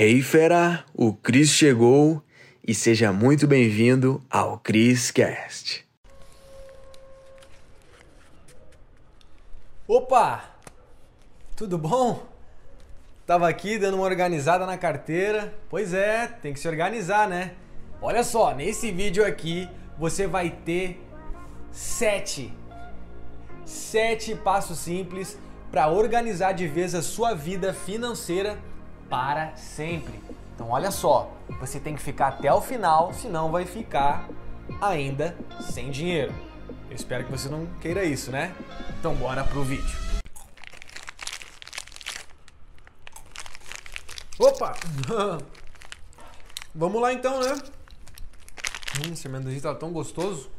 Hey fera, o Cris chegou e seja muito bem-vindo ao Chris Cast. Opa! Tudo bom? Tava aqui dando uma organizada na carteira. Pois é, tem que se organizar, né? Olha só, nesse vídeo aqui você vai ter sete, sete passos simples para organizar de vez a sua vida financeira para sempre. Então olha só, você tem que ficar até o final, senão vai ficar ainda sem dinheiro. Eu espero que você não queira isso, né? Então bora pro vídeo. Opa! Vamos lá então, né? Hum, esse amendoim tá tão gostoso.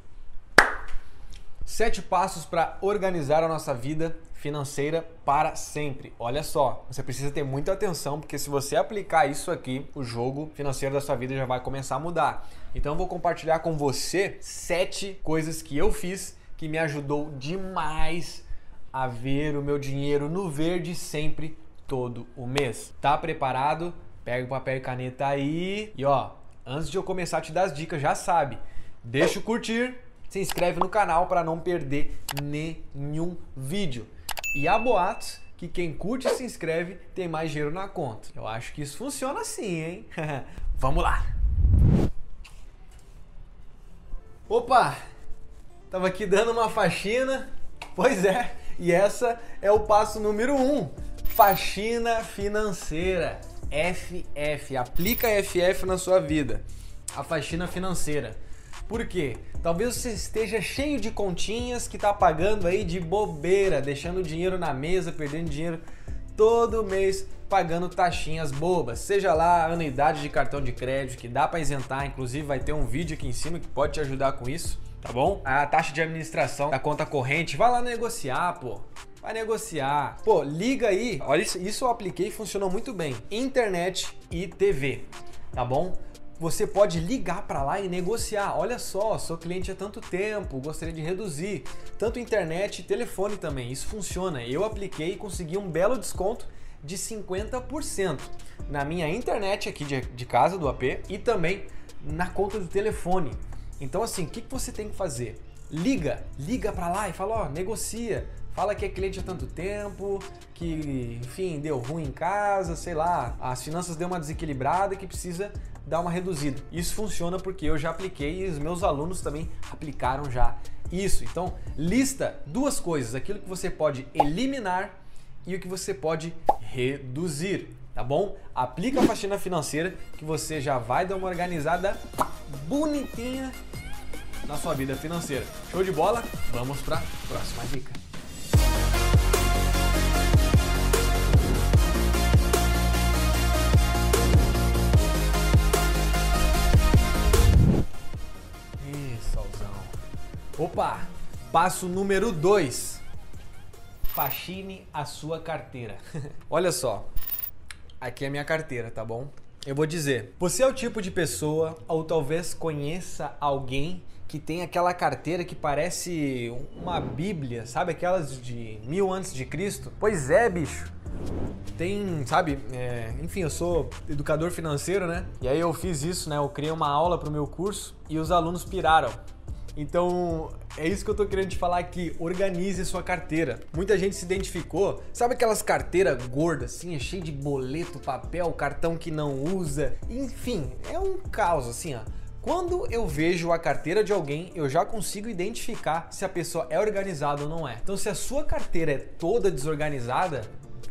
Sete passos para organizar a nossa vida financeira para sempre. Olha só, você precisa ter muita atenção porque se você aplicar isso aqui, o jogo financeiro da sua vida já vai começar a mudar. Então eu vou compartilhar com você sete coisas que eu fiz que me ajudou demais a ver o meu dinheiro no verde sempre todo o mês. Tá preparado? Pega o papel e caneta aí. E ó, antes de eu começar a te dar as dicas, já sabe, deixa o curtir, se inscreve no canal para não perder nenhum vídeo. E há boatos que quem curte e se inscreve tem mais dinheiro na conta. Eu acho que isso funciona assim, hein? Vamos lá! Opa! Tava aqui dando uma faxina. Pois é, e essa é o passo número um. Faxina financeira. FF. Aplica FF na sua vida. A faxina financeira. Por quê? Talvez você esteja cheio de continhas que está pagando aí de bobeira, deixando dinheiro na mesa, perdendo dinheiro todo mês pagando taxinhas bobas, seja lá a anuidade de cartão de crédito que dá para isentar, inclusive vai ter um vídeo aqui em cima que pode te ajudar com isso, tá bom? A taxa de administração da conta corrente, vai lá negociar, pô. Vai negociar. Pô, liga aí. Olha isso, isso eu apliquei e funcionou muito bem. Internet e TV, tá bom? Você pode ligar para lá e negociar. Olha só, sou cliente há tanto tempo, gostaria de reduzir. Tanto internet e telefone também. Isso funciona. Eu apliquei e consegui um belo desconto de 50% na minha internet aqui de, de casa do AP e também na conta do telefone. Então assim, o que, que você tem que fazer? Liga, liga para lá e fala, ó, negocia. Fala que é cliente há tanto tempo, que, enfim, deu ruim em casa, sei lá, as finanças deu uma desequilibrada que precisa dar uma reduzida. Isso funciona porque eu já apliquei e os meus alunos também aplicaram já isso. Então, lista duas coisas: aquilo que você pode eliminar e o que você pode reduzir, tá bom? Aplica a faxina financeira que você já vai dar uma organizada bonitinha na sua vida financeira. Show de bola? Vamos para a próxima dica. Passo número 2. Faxine a sua carteira. Olha só. Aqui é a minha carteira, tá bom? Eu vou dizer, você é o tipo de pessoa ou talvez conheça alguém que tem aquela carteira que parece uma bíblia, sabe aquelas de mil antes de Cristo? Pois é, bicho. Tem, sabe, é, enfim, eu sou educador financeiro, né? E aí eu fiz isso, né? Eu criei uma aula para o meu curso e os alunos piraram. Então, é isso que eu tô querendo te falar aqui. Organize sua carteira. Muita gente se identificou. Sabe aquelas carteiras gordas, assim, é de boleto, papel, cartão que não usa? Enfim, é um caos, assim, ó. Quando eu vejo a carteira de alguém, eu já consigo identificar se a pessoa é organizada ou não é. Então, se a sua carteira é toda desorganizada,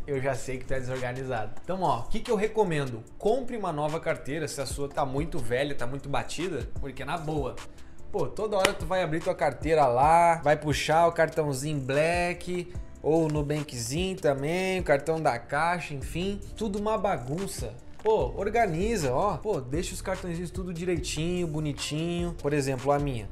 eu já sei que tu é desorganizado. Então, ó, o que, que eu recomendo? Compre uma nova carteira se a sua tá muito velha, tá muito batida, porque na boa, Pô, toda hora tu vai abrir tua carteira lá, vai puxar o cartãozinho Black ou no Bankzinho também, o cartão da caixa, enfim, tudo uma bagunça. Pô, organiza, ó. Pô, deixa os cartõezinhos tudo direitinho, bonitinho. Por exemplo, a minha.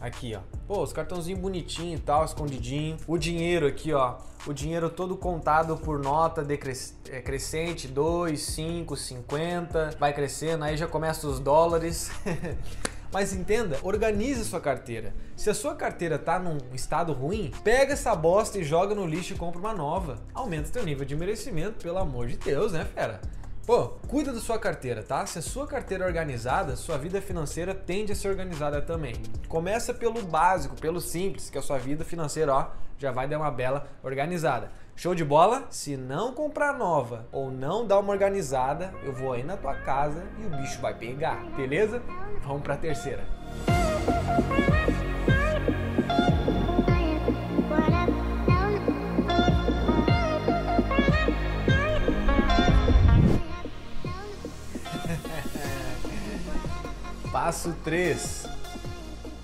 Aqui, ó. Pô, os cartãozinhos bonitinho e tal, escondidinho. O dinheiro aqui, ó. O dinheiro todo contado por nota decrescente, 2, 5, 50. Vai crescendo, aí já começa os dólares. Mas entenda, organize sua carteira. Se a sua carteira tá num estado ruim, pega essa bosta e joga no lixo e compra uma nova. Aumenta seu nível de merecimento, pelo amor de Deus, né, fera? Pô, cuida da sua carteira, tá? Se a sua carteira é organizada, sua vida financeira tende a ser organizada também. Começa pelo básico, pelo simples, que a sua vida financeira, ó, já vai dar uma bela organizada. Show de bola? Se não comprar nova ou não dar uma organizada, eu vou aí na tua casa e o bicho vai pegar, beleza? Vamos pra terceira. Passo 3.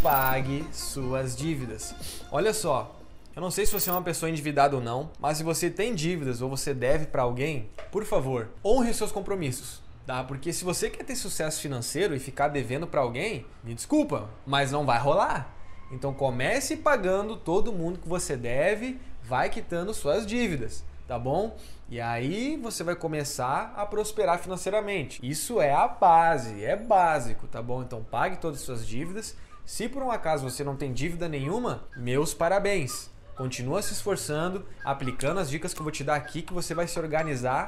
Pague suas dívidas. Olha só, eu não sei se você é uma pessoa endividada ou não, mas se você tem dívidas ou você deve para alguém, por favor, honre seus compromissos. Tá? Porque se você quer ter sucesso financeiro e ficar devendo para alguém, me desculpa, mas não vai rolar. Então comece pagando todo mundo que você deve, vai quitando suas dívidas, tá bom? E aí você vai começar a prosperar financeiramente. Isso é a base, é básico, tá bom? Então pague todas as suas dívidas. Se por um acaso você não tem dívida nenhuma, meus parabéns. Continua se esforçando, aplicando as dicas que eu vou te dar aqui que você vai se organizar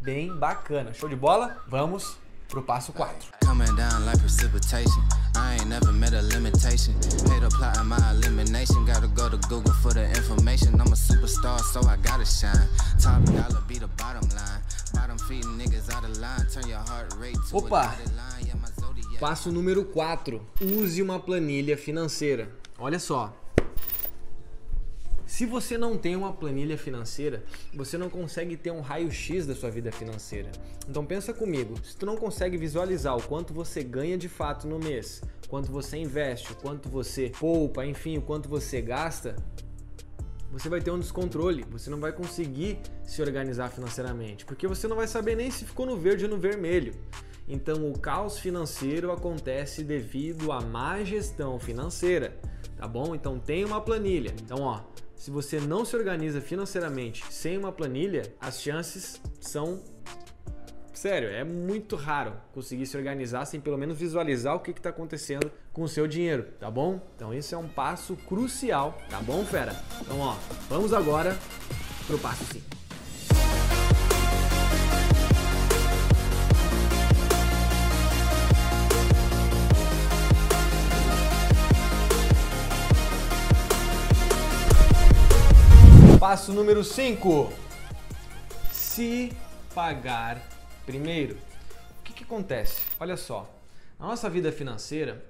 bem bacana. Show de bola? Vamos pro passo 4. Coming down like precipitation. I ain't never met a limitation. Hate plotting my elimination. Gotta go to Google for the information. I'm a superstar, so I gotta shine. Top dollar be the bottom line. Bottom feeding niggas out of line. Turn your heart rate to Opa. Passo número 4. Use uma planilha financeira. Olha só. Se você não tem uma planilha financeira, você não consegue ter um raio-x da sua vida financeira. Então pensa comigo, se tu não consegue visualizar o quanto você ganha de fato no mês, quanto você investe, o quanto você poupa, enfim, o quanto você gasta, você vai ter um descontrole, você não vai conseguir se organizar financeiramente, porque você não vai saber nem se ficou no verde ou no vermelho. Então, o caos financeiro acontece devido à má gestão financeira, tá bom? Então, tem uma planilha. Então, ó, se você não se organiza financeiramente sem uma planilha, as chances são Sério, é muito raro conseguir se organizar sem pelo menos visualizar o que está acontecendo com o seu dinheiro, tá bom? Então esse é um passo crucial, tá bom, fera? Então ó, vamos agora pro passo 5. Passo número 5. Se pagar primeiro. O que, que acontece? Olha só, na nossa vida financeira,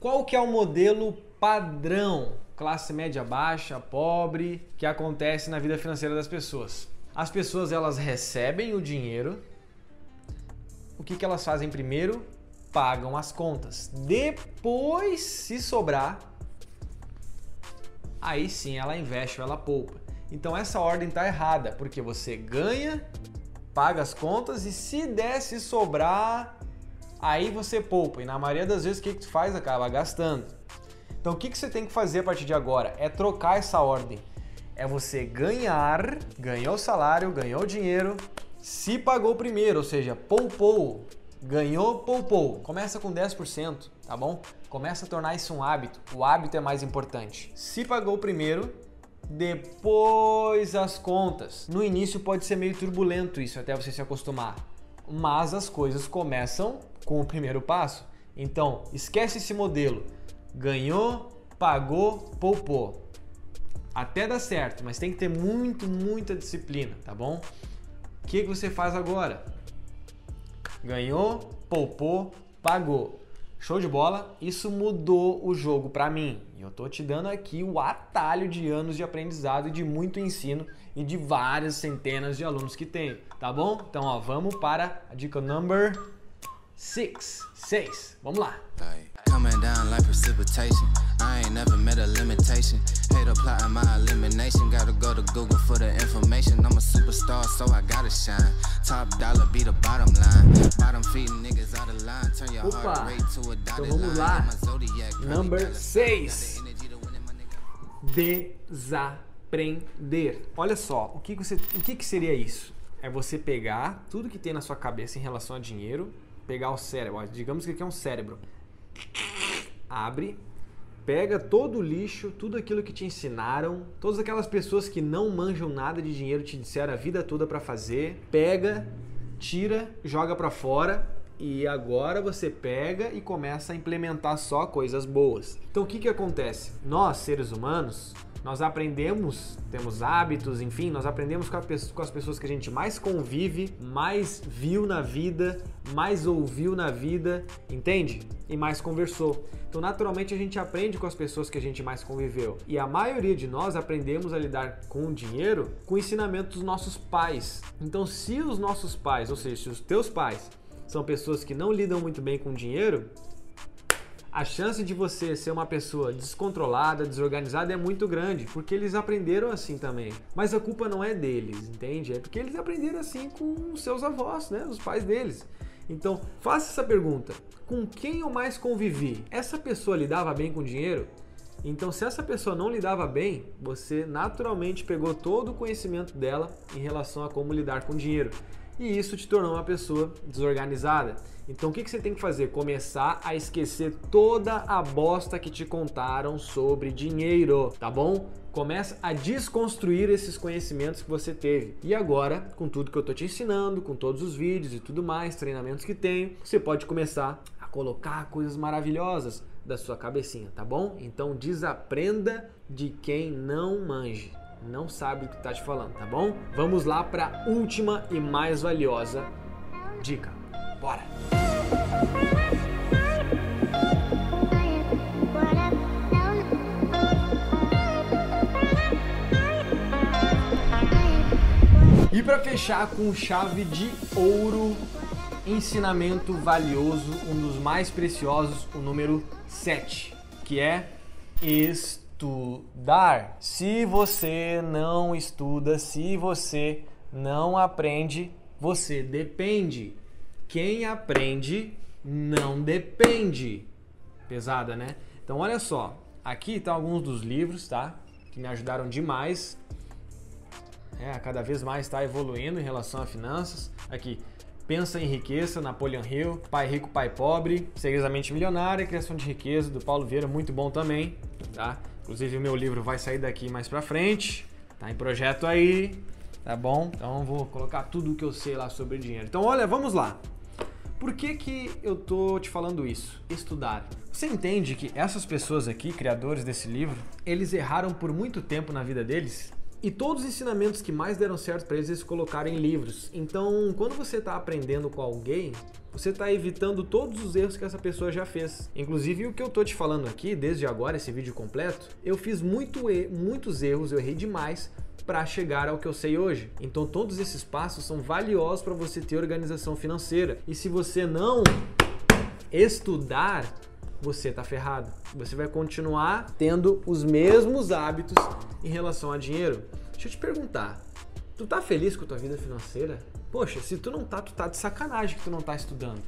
qual que é o modelo padrão, classe média baixa, pobre, que acontece na vida financeira das pessoas? As pessoas elas recebem o dinheiro, o que, que elas fazem primeiro? Pagam as contas. Depois, se sobrar, aí sim ela investe ou ela poupa. Então essa ordem está errada, porque você ganha, paga as contas e se der se sobrar, aí você poupa. E na maioria das vezes o que, que tu faz? Acaba gastando. Então o que, que você tem que fazer a partir de agora? É trocar essa ordem. É você ganhar, ganhou o salário, ganhou o dinheiro, se pagou primeiro, ou seja, poupou, ganhou, poupou. Começa com 10%, tá bom? Começa a tornar isso um hábito. O hábito é mais importante. Se pagou primeiro, depois as contas. No início pode ser meio turbulento isso até você se acostumar, mas as coisas começam com o primeiro passo. Então, esquece esse modelo. Ganhou, pagou, poupou. Até dá certo, mas tem que ter muito, muita disciplina, tá bom? O que, que você faz agora? Ganhou, poupou, pagou. Show de bola? Isso mudou o jogo para mim. E eu tô te dando aqui o atalho de anos de aprendizado e de muito ensino e de várias centenas de alunos que tenho, tá bom? Então, ó, vamos para a dica number 6. 6. Vamos lá. Coming down like precipitation. I ain't never met a limitation. Hate plotting my elimination. Gotta go to Google for the information. I'm a superstar, so I gotta shine. Top dollar be the bottom line. Bottom feeding niggas out of line. Turn your Opa. heart rate to a dotted então vamos lá. Number 6. Desaprender. Olha só, o que, você, o que, que seria isso? É você pegar tudo que tem na sua cabeça em relação a dinheiro, pegar o cérebro, digamos que aqui é um cérebro, abre, pega todo o lixo, tudo aquilo que te ensinaram, todas aquelas pessoas que não manjam nada de dinheiro te disseram a vida toda para fazer, pega, tira, joga para fora e agora você pega e começa a implementar só coisas boas. Então o que, que acontece? Nós, seres humanos, nós aprendemos, temos hábitos, enfim, nós aprendemos com, com, as pessoas que a gente mais convive, mais viu na vida, mais ouviu na vida, entende? E mais conversou. Então, naturalmente, a gente aprende com as pessoas que a gente mais conviveu. E a maioria de nós aprendemos a lidar com o dinheiro com o ensinamento dos nossos pais. Então, se os nossos pais, ou seja, se os teus pais, são pessoas que não lidam muito bem com dinheiro, a chance de você ser uma pessoa descontrolada, desorganizada é muito grande, porque eles aprenderam assim também. Mas a culpa não é deles, entende? É porque eles aprenderam assim com os seus avós, né? Os pais deles. Então, faça essa pergunta: com quem eu mais convivi? Essa pessoa lidava bem com dinheiro? Então, se essa pessoa não lidava bem, você naturalmente pegou todo o conhecimento dela em relação a como lidar com dinheiro e isso te tornou uma pessoa desorganizada. Então o que, que você tem que fazer? Começar a esquecer toda a bosta que te contaram sobre dinheiro, tá bom? Começa a desconstruir esses conhecimentos que você teve. E agora, com tudo que eu tô te ensinando, com todos os vídeos e tudo mais, treinamentos que tenho, você pode começar a colocar coisas maravilhosas da sua cabecinha, tá bom? Então desaprenda de quem não manje não sabe o que está te falando, tá bom? Vamos lá para a última e mais valiosa dica. Bora! E para fechar com chave de ouro, ensinamento valioso, um dos mais preciosos, o número 7, que é este estudar. Se você não estuda, se você não aprende, você depende. Quem aprende não depende. Pesada, né? Então olha só, aqui estão tá alguns dos livros, tá? Que me ajudaram demais. É, cada vez mais está evoluindo em relação a finanças. Aqui, Pensa em Riqueza, Napoleon Hill, Pai Rico, Pai Pobre, Segredos da Mente Milionária, Criação de Riqueza, do Paulo Vieira, muito bom também, tá? Inclusive o meu livro vai sair daqui mais pra frente. Tá em projeto aí, tá bom? Então vou colocar tudo o que eu sei lá sobre dinheiro. Então olha, vamos lá. Por que, que eu tô te falando isso? Estudar. Você entende que essas pessoas aqui, criadores desse livro, eles erraram por muito tempo na vida deles e todos os ensinamentos que mais deram certo para eles, eles colocaram em livros. Então, quando você está aprendendo com alguém, você está evitando todos os erros que essa pessoa já fez. Inclusive, o que eu tô te falando aqui, desde agora, esse vídeo completo, eu fiz muito muitos erros, eu errei demais para chegar ao que eu sei hoje. Então, todos esses passos são valiosos para você ter organização financeira. E se você não estudar, você tá ferrado. Você vai continuar tendo os mesmos hábitos em relação a dinheiro. Deixa eu te perguntar, tu tá feliz com a tua vida financeira? Poxa, se tu não tá, tu tá de sacanagem que tu não tá estudando.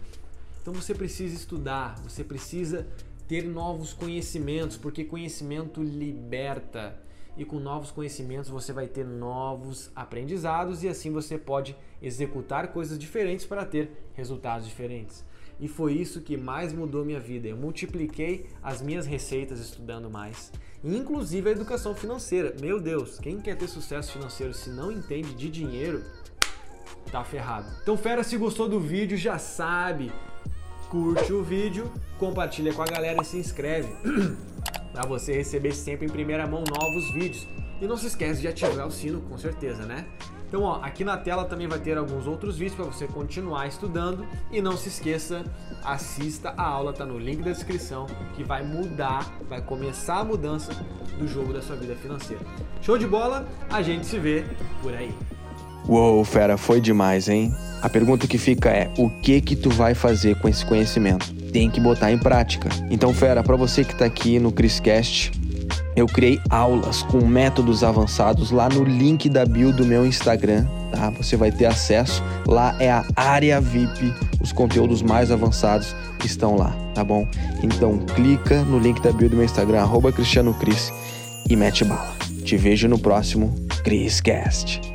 Então você precisa estudar, você precisa ter novos conhecimentos, porque conhecimento liberta. E com novos conhecimentos você vai ter novos aprendizados e assim você pode executar coisas diferentes para ter resultados diferentes e foi isso que mais mudou minha vida. Eu multipliquei as minhas receitas estudando mais, inclusive a educação financeira. Meu Deus, quem quer ter sucesso financeiro se não entende de dinheiro, tá ferrado. Então, fera, se gostou do vídeo, já sabe, curte o vídeo, compartilha com a galera e se inscreve para você receber sempre em primeira mão novos vídeos. E não se esquece de ativar o sino, com certeza, né? Então, ó, aqui na tela também vai ter alguns outros vídeos para você continuar estudando e não se esqueça, assista a aula, tá no link da descrição, que vai mudar, vai começar a mudança do jogo da sua vida financeira. Show de bola? A gente se vê por aí. Uou, fera, foi demais, hein? A pergunta que fica é: o que que tu vai fazer com esse conhecimento? Tem que botar em prática. Então, fera, para você que tá aqui no Criscast, eu criei aulas com métodos avançados lá no link da bio do meu Instagram, tá? Você vai ter acesso. Lá é a área VIP, os conteúdos mais avançados estão lá, tá bom? Então clica no link da bio do meu Instagram, arroba Cristiano Cris, e mete bala. Te vejo no próximo CrisCast.